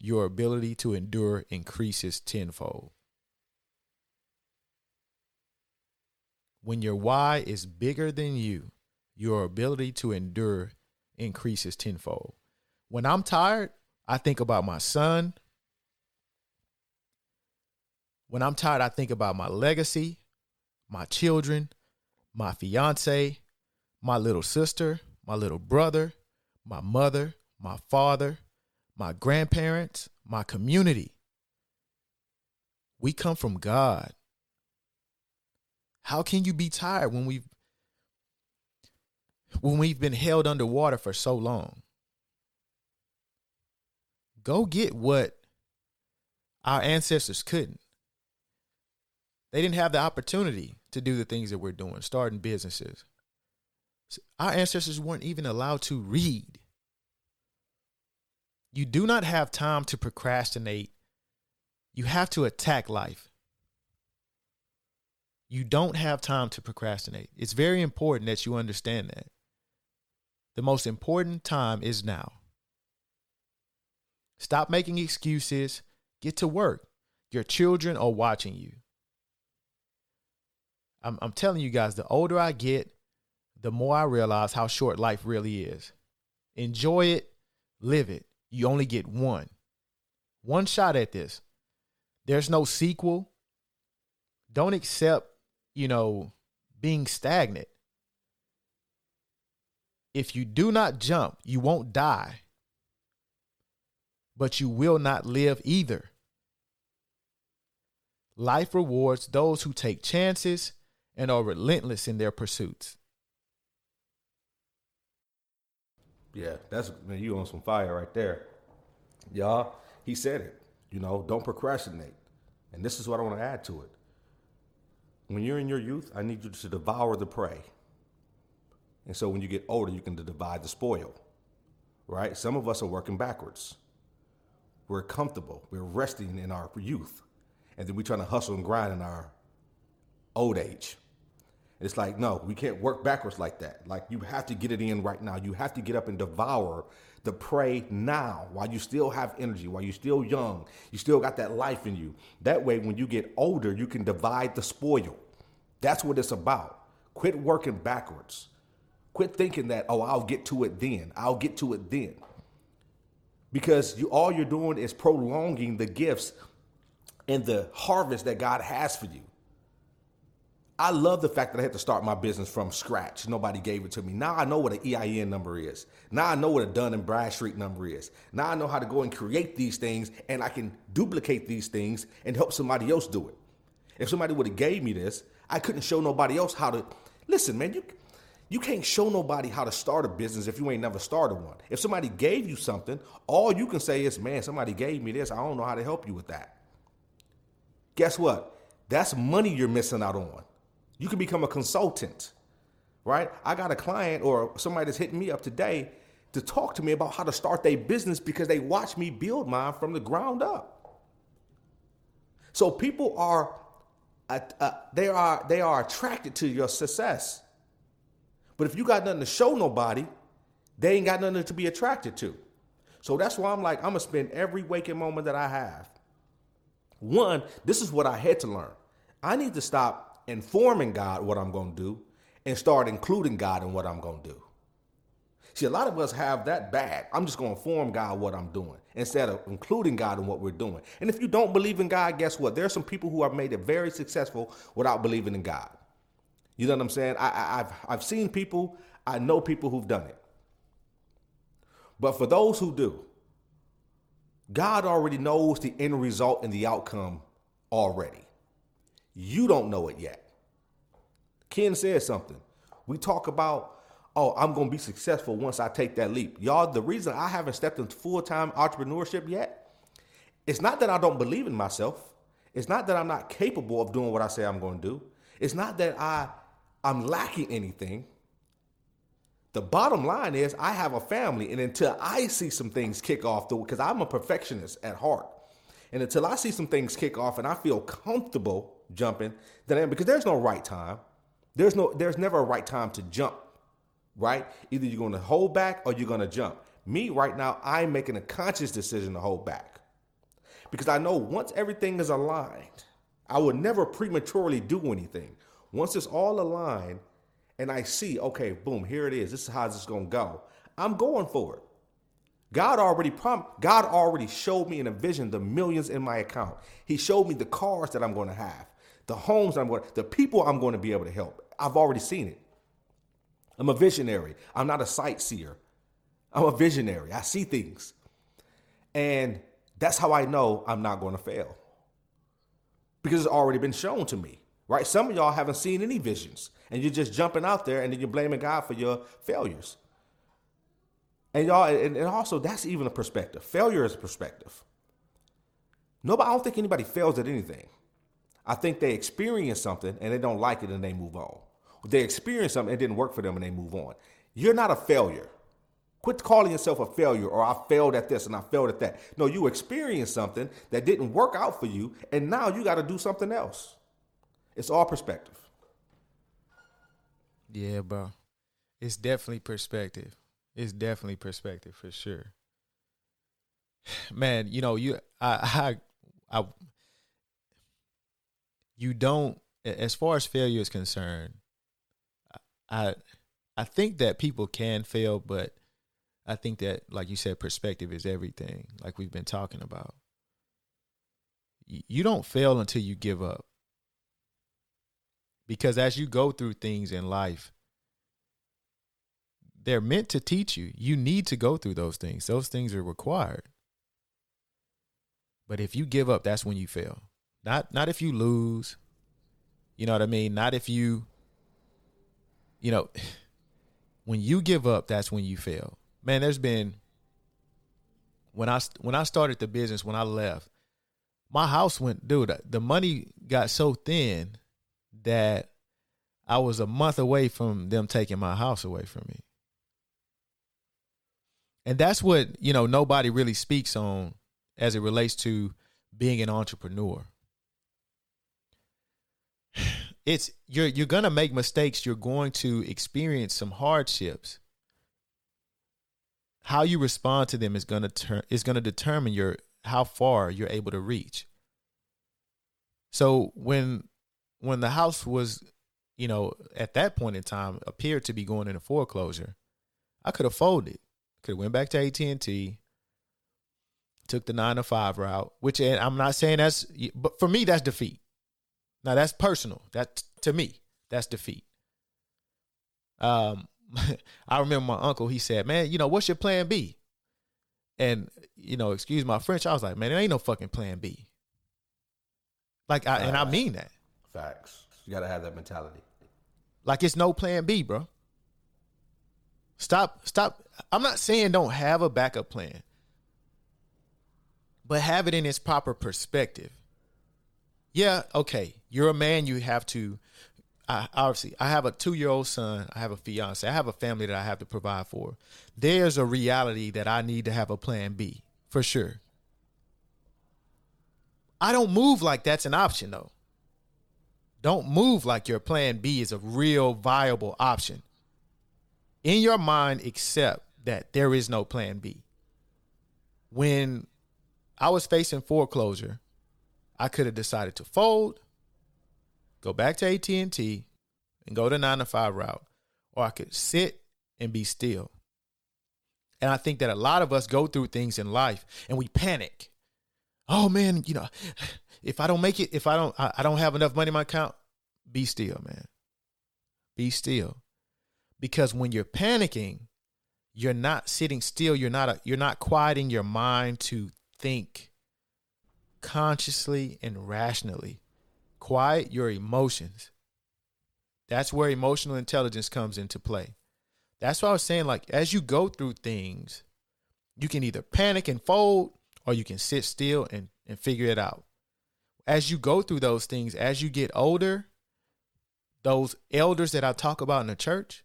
your ability to endure increases tenfold. When your why is bigger than you, your ability to endure increases tenfold. When I'm tired, I think about my son, when I'm tired, I think about my legacy, my children, my fiance, my little sister, my little brother, my mother, my father, my grandparents, my community. We come from God. How can you be tired when we've when we've been held underwater for so long? Go get what our ancestors couldn't. They didn't have the opportunity to do the things that we're doing, starting businesses. Our ancestors weren't even allowed to read. You do not have time to procrastinate. You have to attack life. You don't have time to procrastinate. It's very important that you understand that. The most important time is now. Stop making excuses. Get to work. Your children are watching you. I'm, I'm telling you guys, the older I get, the more I realize how short life really is. Enjoy it, live it. You only get one. One shot at this. There's no sequel. Don't accept, you know, being stagnant. If you do not jump, you won't die. But you will not live either. Life rewards those who take chances and are relentless in their pursuits. Yeah, that's man, you on some fire right there. Y'all, he said it. You know, don't procrastinate. And this is what I want to add to it. When you're in your youth, I need you to devour the prey. And so when you get older, you can divide the spoil. Right? Some of us are working backwards. We're comfortable. We're resting in our youth. And then we're trying to hustle and grind in our old age. It's like, no, we can't work backwards like that. Like, you have to get it in right now. You have to get up and devour the prey now while you still have energy, while you're still young. You still got that life in you. That way, when you get older, you can divide the spoil. That's what it's about. Quit working backwards. Quit thinking that, oh, I'll get to it then. I'll get to it then. Because you all you're doing is prolonging the gifts and the harvest that God has for you. I love the fact that I had to start my business from scratch. Nobody gave it to me. Now I know what an EIN number is. Now I know what a Dun and Bradstreet number is. Now I know how to go and create these things and I can duplicate these things and help somebody else do it. If somebody would have gave me this, I couldn't show nobody else how to listen, man, you You can't show nobody how to start a business if you ain't never started one. If somebody gave you something, all you can say is, man, somebody gave me this. I don't know how to help you with that. Guess what? That's money you're missing out on. You can become a consultant, right? I got a client or somebody that's hitting me up today to talk to me about how to start their business because they watch me build mine from the ground up. So people are uh, uh, they are they are attracted to your success. But if you got nothing to show nobody, they ain't got nothing to be attracted to. So that's why I'm like, I'm gonna spend every waking moment that I have. One, this is what I had to learn. I need to stop informing God what I'm gonna do and start including God in what I'm gonna do. See, a lot of us have that bad. I'm just going to inform God what I'm doing instead of including God in what we're doing. And if you don't believe in God, guess what? There are some people who have made it very successful without believing in God. You know what I'm saying? I, have I've seen people, I know people who've done it. But for those who do, God already knows the end result and the outcome already. You don't know it yet. Ken said something. We talk about oh, I'm going to be successful once I take that leap. Y'all, the reason I haven't stepped into full time entrepreneurship yet, it's not that I don't believe in myself. It's not that I'm not capable of doing what I say I'm going to do. It's not that I I'm lacking anything. The bottom line is I have a family, and until I see some things kick off, because I'm a perfectionist at heart, and until I see some things kick off and I feel comfortable jumping, then because there's no right time. There's no there's never a right time to jump right? Either you're going to hold back or you're going to jump. Me right now, I'm making a conscious decision to hold back because I know once everything is aligned, I would never prematurely do anything. Once it's all aligned and I see, okay, boom, here it is. This is how this is going to go. I'm going for it. God already prom- God already showed me in a vision the millions in my account. He showed me the cars that I'm going to have, the homes I'm going, the people I'm going to be able to help. I've already seen it. I'm a visionary. I'm not a sightseer. I'm a visionary. I see things. And that's how I know I'm not going to fail. Because it's already been shown to me, right? Some of y'all haven't seen any visions and you're just jumping out there and then you're blaming God for your failures. And y'all, and, also that's even a perspective. Failure is a perspective. Nobody, I don't think anybody fails at anything. I think they experience something and they don't like it and they move on. They experience something, it didn't work for them, and they move on. You're not a failure. Quit calling yourself a failure or I failed at this and I failed at that. No, you experienced something that didn't work out for you, and now you got to do something else. It's all perspective. Yeah, bro. It's definitely perspective. It's definitely perspective for sure. *sighs* Man, you know, you I I I you don't as far as failure is concerned, I I think that people can fail, but I think that, like you said, perspective is everything. Like we've been talking about, you don't fail until you give up, because as you go through things in life, they're meant to teach you. You need to go through those things. Those things are required. But if you give up, that's when you fail. Not not if you lose. You know what I mean? Not if you you know, *sighs* when you give up, that's when you fail. Man, there's been when I when I started the business, when I left, my house went, dude. The money got so thin that I was a month away from them taking my house away from me. And that's what, you know, nobody really speaks on as it relates to being an entrepreneur it's you're you're gonna make mistakes. You're going to experience some hardships. How you respond to them is gonna turn is gonna determine your how far you're able to reach. So when when the house was, you know, at that point in time appeared to be going into foreclosure, I could have folded. Could have went back to AT and T, took the nine to five route. Which I'm not saying that's, but for me that's defeat. Now that's personal. That to me, that's defeat. Um, *laughs* I remember my uncle. He said, "Man, you know what's your plan B?" And you know, excuse my French. I was like, "Man, there ain't no fucking plan B." Like, I, and I mean that. Facts. You gotta have that mentality. Like it's no plan B, bro. Stop, stop. I'm not saying don't have a backup plan, but have it in its proper perspective. Yeah, okay. You're a man, you have to I, obviously I have a two year old son, I have a fiance, I have a family that I have to provide for. There's a reality that I need to have a plan B for sure. I don't move like that's an option though. Don't move like your plan B is a real viable option. In your mind, accept that there is no plan B. When I was facing foreclosure, I could have decided to fold, go back to AT&T and go the 9 to 5 route or I could sit and be still. And I think that a lot of us go through things in life and we panic. Oh man, you know, if I don't make it, if I don't I, don't have enough money in my account, be still, man. Be still. Because when you're panicking, you're not sitting still, you're not a, you're not quieting your mind to think consciously and rationally. Quiet your emotions. That's where emotional intelligence comes into play. That's why I was saying, like, as you go through things, you can either panic and fold or you can sit still and, and figure it out. As you go through those things, as you get older, those elders that I talk about in the church,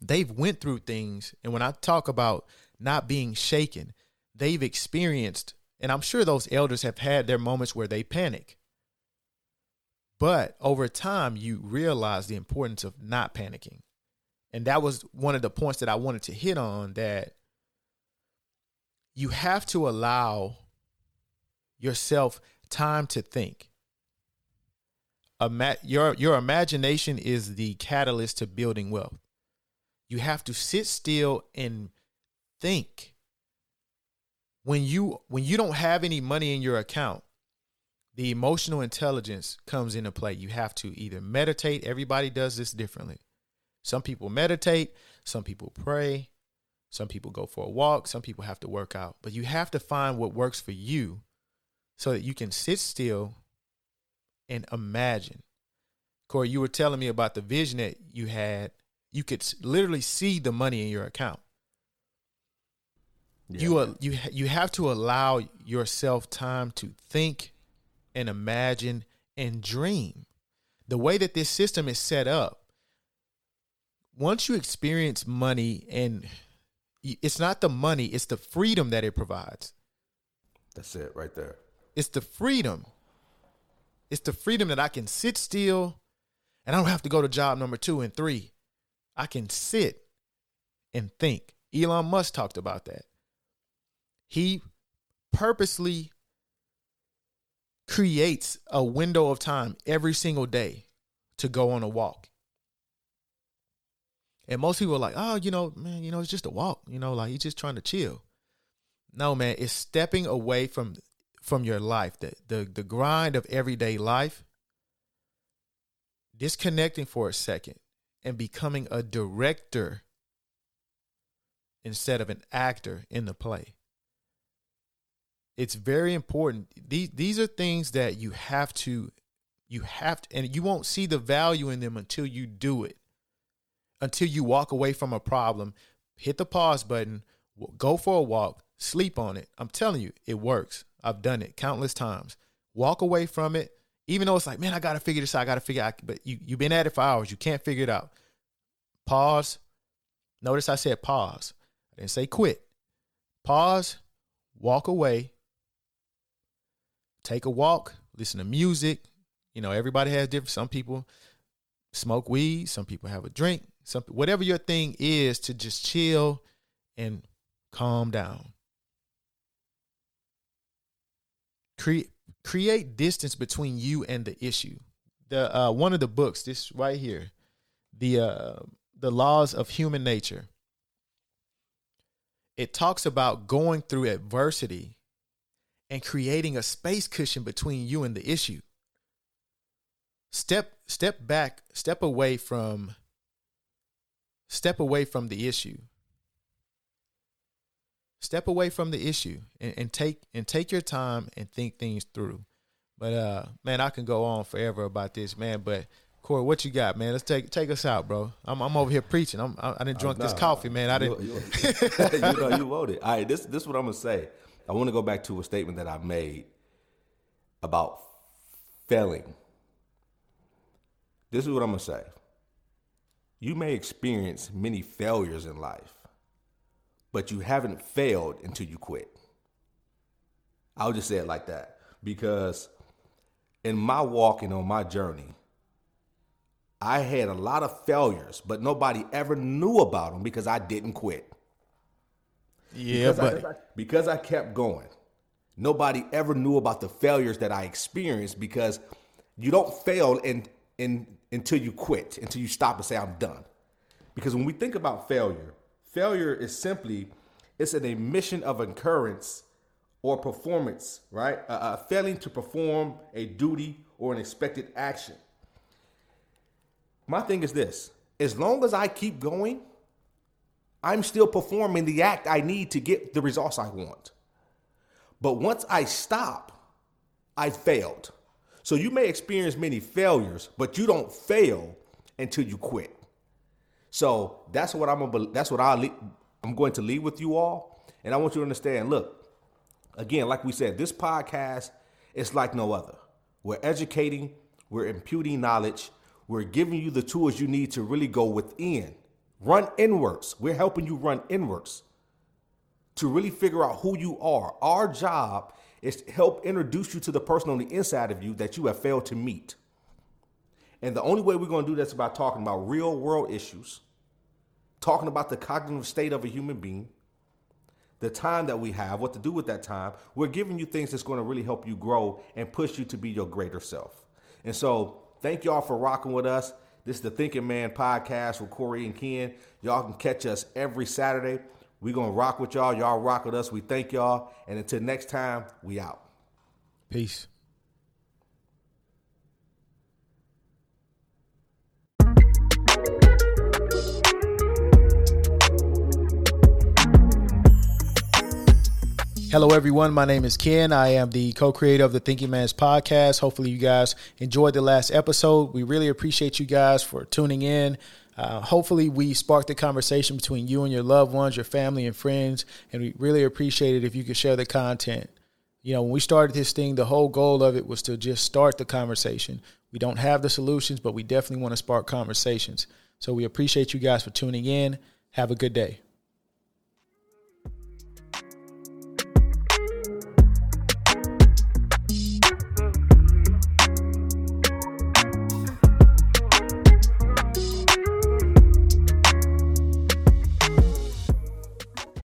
they've went through things. And when I talk about not being shaken, they've experienced, and I'm sure those elders have had their moments where they panic. But over time, you realize the importance of not panicking. And that was one of the points that I wanted to hit on that you have to allow yourself time to think. Ima- your, your imagination is the catalyst to building wealth. You have to sit still and think. When you when you don't have any money in your account, the emotional intelligence comes into play. You have to either meditate, everybody does this differently. Some people meditate, some people pray, some people go for a walk, some people have to work out. But you have to find what works for you so that you can sit still and imagine. Corey, you were telling me about the vision that you had. You could literally see the money in your account. Yeah. You you you have to allow yourself time to think and imagine and dream. The way that this system is set up, once you experience money and it's not the money, it's the freedom that it provides. That's it right there. It's the freedom. It's the freedom that I can sit still and I don't have to go to job number two and three. I can sit and think. Elon Musk talked about that. He purposely creates a window of time every single day to go on a walk. And most people are like, oh, you know, man, you know, it's just a walk. You know, like he's just trying to chill. No, man, it's stepping away from from your life, the the the grind of everyday life, disconnecting for a second and becoming a director instead of an actor in the play it's very important. These these are things that you have to you have to and you won't see the value in them until you do it. Until you walk away from a problem, hit the pause button, go for a walk, sleep on it. I'm telling you, it works. I've done it countless times. Walk away from it, even though it's like, man, I gotta figure this out. I gotta figure out. But you you've been at it for hours. You can't figure it out. Pause. Notice I said pause. I didn't say quit. Pause. Walk away take a walk, listen to music. You know, everybody has different. Some people smoke weed, some people have a drink, some whatever your thing is to just chill and calm down. Create create distance between you and the issue. The uh, one of the books, this right here, the uh, the laws of human nature. It talks about going through adversity and creating a space cushion between you and the issue. Step step back, step away from step away from the issue. Step away from the issue and, and take and take your time and think things through. But uh man, I can go on forever about this, man. But Corey, what you got, man? Let's take take us out, bro. I'm I'm over here preaching. I'm I, I didn't drink this coffee, man. I didn't. You, *laughs* *laughs* you know, you it. All right, this this is what I'm gonna say. I want to go back to a statement that I made about failing. This is what I'm gonna say. You may experience many failures in life, but you haven't failed until you quit. I'll just say it like that because in my walk and on my journey, I had a lot of failures, but nobody ever knew about them because I didn't quit. Yeah, because, but I, because I kept going. Nobody ever knew about the failures that I experienced because you don't fail in, in, until you quit, until you stop and say, I'm done. Because when we think about failure, failure is simply it's an admission of occurrence or performance, right? Uh, uh, failing to perform a duty or an expected action. My thing is this as long as I keep going, I'm still performing the act I need to get the results I want. But once I stop, I failed. So you may experience many failures, but you don't fail until you quit. So that's what I'm gonna, that's what I I'm going to leave with you all, and I want you to understand. Look, again, like we said, this podcast is like no other. We're educating, we're imputing knowledge, we're giving you the tools you need to really go within, run inwards. We're helping you run inwards to really figure out who you are. Our job is to help introduce you to the person on the inside of you that you have failed to meet. And the only way we're going to do this is by talking about real world issues, talking about the cognitive state of a human being, the time that we have, what to do with that time. We're giving you things that's going to really help you grow and push you to be your greater self. And so, thank y'all for rocking with us. This is the Thinking Man podcast with Corey and Ken. Y'all can catch us every Saturday. We're going to rock with y'all. Y'all rock with us. We thank y'all. And until next time, we out. peace. Hello, everyone. My name is Ken. I am the co creator of the Thinking Man's podcast. Hopefully, you guys enjoyed the last episode. We really appreciate you guys for tuning in. Uh, hopefully, we sparked the conversation between you and your loved ones, your family, and friends. And we really appreciate it if you could share the content. You know, when we started this thing, the whole goal of it was to just start the conversation. We don't have the solutions, but we definitely want to spark conversations. So we appreciate you guys for tuning in. Have a good day.